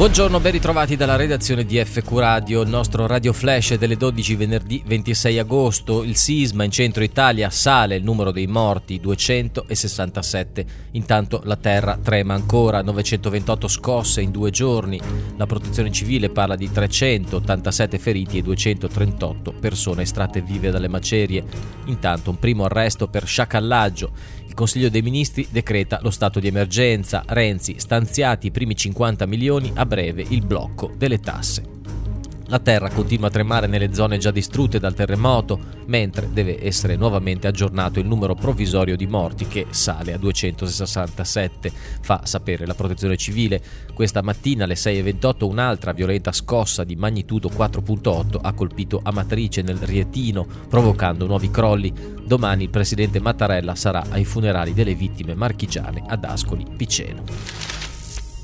Buongiorno, ben ritrovati dalla redazione di FQ Radio, il nostro Radio Flash delle 12 venerdì 26 agosto. Il sisma in centro Italia sale il numero dei morti 267. Intanto la terra trema ancora, 928 scosse in due giorni. La protezione civile parla di 387 feriti e 238 persone estratte vive dalle macerie. Intanto un primo arresto per sciacallaggio. Il Consiglio dei Ministri decreta lo stato di emergenza. Renzi stanziati i primi 50 milioni a breve il blocco delle tasse. La terra continua a tremare nelle zone già distrutte dal terremoto, mentre deve essere nuovamente aggiornato il numero provvisorio di morti che sale a 267, fa sapere la protezione civile. Questa mattina alle 6.28 un'altra violenta scossa di magnitudo 4.8 ha colpito Amatrice nel Rietino, provocando nuovi crolli. Domani il presidente Mattarella sarà ai funerali delle vittime marchigiane ad Ascoli Piceno.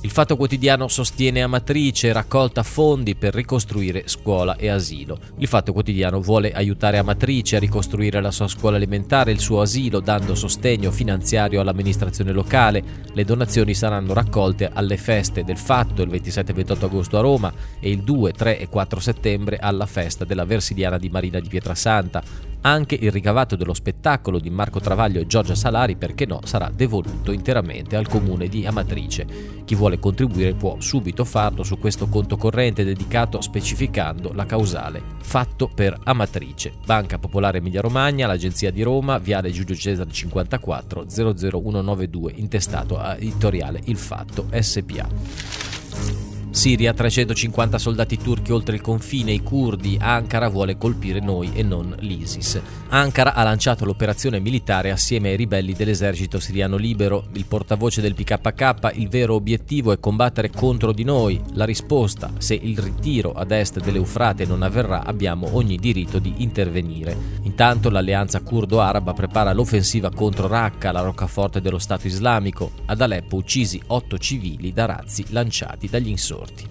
Il Fatto Quotidiano sostiene Amatrice, raccolta fondi per ricostruire scuola e asilo. Il Fatto Quotidiano vuole aiutare Amatrice a ricostruire la sua scuola elementare e il suo asilo dando sostegno finanziario all'amministrazione locale. Le donazioni saranno raccolte alle feste del Fatto il 27 e 28 agosto a Roma e il 2, 3 e 4 settembre alla festa della Versiliana di Marina di Pietrasanta. Anche il ricavato dello spettacolo di Marco Travaglio e Giorgia Salari, perché no, sarà devoluto interamente al comune di Amatrice. Chi vuole contribuire può subito farlo su questo conto corrente dedicato specificando la causale fatto per Amatrice. Banca Popolare Emilia Romagna, l'Agenzia di Roma, Viale Giulio Cesare 54 00192, intestato a editoriale Il Fatto SPA. Siria, 350 soldati turchi oltre il confine, i curdi, Ankara vuole colpire noi e non l'ISIS. Ankara ha lanciato l'operazione militare assieme ai ribelli dell'esercito siriano libero. Il portavoce del PKK, il vero obiettivo è combattere contro di noi. La risposta, se il ritiro ad est dell'Eufrate non avverrà, abbiamo ogni diritto di intervenire. Intanto l'alleanza curdo-araba prepara l'offensiva contro Raqqa, la roccaforte dello Stato islamico. Ad Aleppo uccisi otto civili da razzi lanciati dagli insorti morti.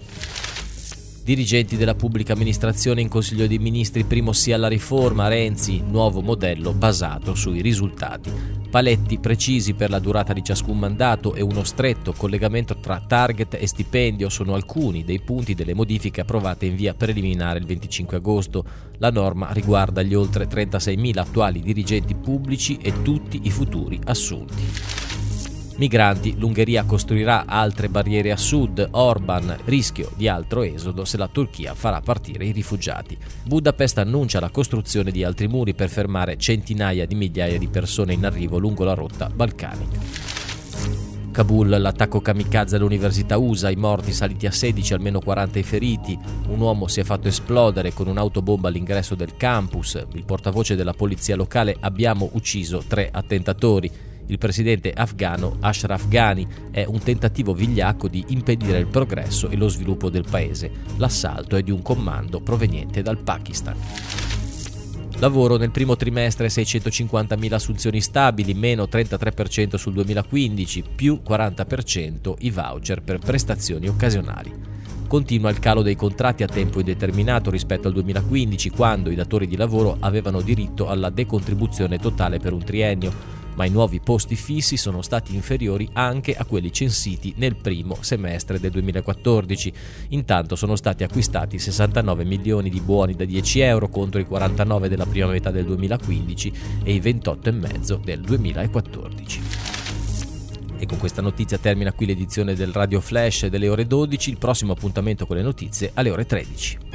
Dirigenti della pubblica amministrazione in Consiglio dei Ministri, primo sì alla riforma, Renzi, nuovo modello basato sui risultati. Paletti precisi per la durata di ciascun mandato e uno stretto collegamento tra target e stipendio sono alcuni dei punti delle modifiche approvate in via preliminare il 25 agosto. La norma riguarda gli oltre 36.000 attuali dirigenti pubblici e tutti i futuri assunti. Migranti, l'Ungheria costruirà altre barriere a sud, Orban, rischio di altro esodo se la Turchia farà partire i rifugiati. Budapest annuncia la costruzione di altri muri per fermare centinaia di migliaia di persone in arrivo lungo la rotta balcanica. Kabul, l'attacco kamikaze all'università USA, i morti saliti a 16, almeno 40 i feriti, un uomo si è fatto esplodere con un'autobomba all'ingresso del campus, il portavoce della polizia locale abbiamo ucciso tre attentatori, il presidente afghano Ashraf Ghani è un tentativo vigliacco di impedire il progresso e lo sviluppo del paese. L'assalto è di un comando proveniente dal Pakistan. Lavoro nel primo trimestre 650.000 assunzioni stabili, meno 33% sul 2015, più 40% i voucher per prestazioni occasionali. Continua il calo dei contratti a tempo indeterminato rispetto al 2015, quando i datori di lavoro avevano diritto alla decontribuzione totale per un triennio, ma i nuovi posti fissi sono stati inferiori anche a quelli censiti nel primo semestre del 2014. Intanto sono stati acquistati 69 milioni di buoni da 10 euro contro i 49 della prima metà del 2015 e i 28,5 del 2014. E con questa notizia termina qui l'edizione del Radio Flash delle ore 12, il prossimo appuntamento con le notizie alle ore 13.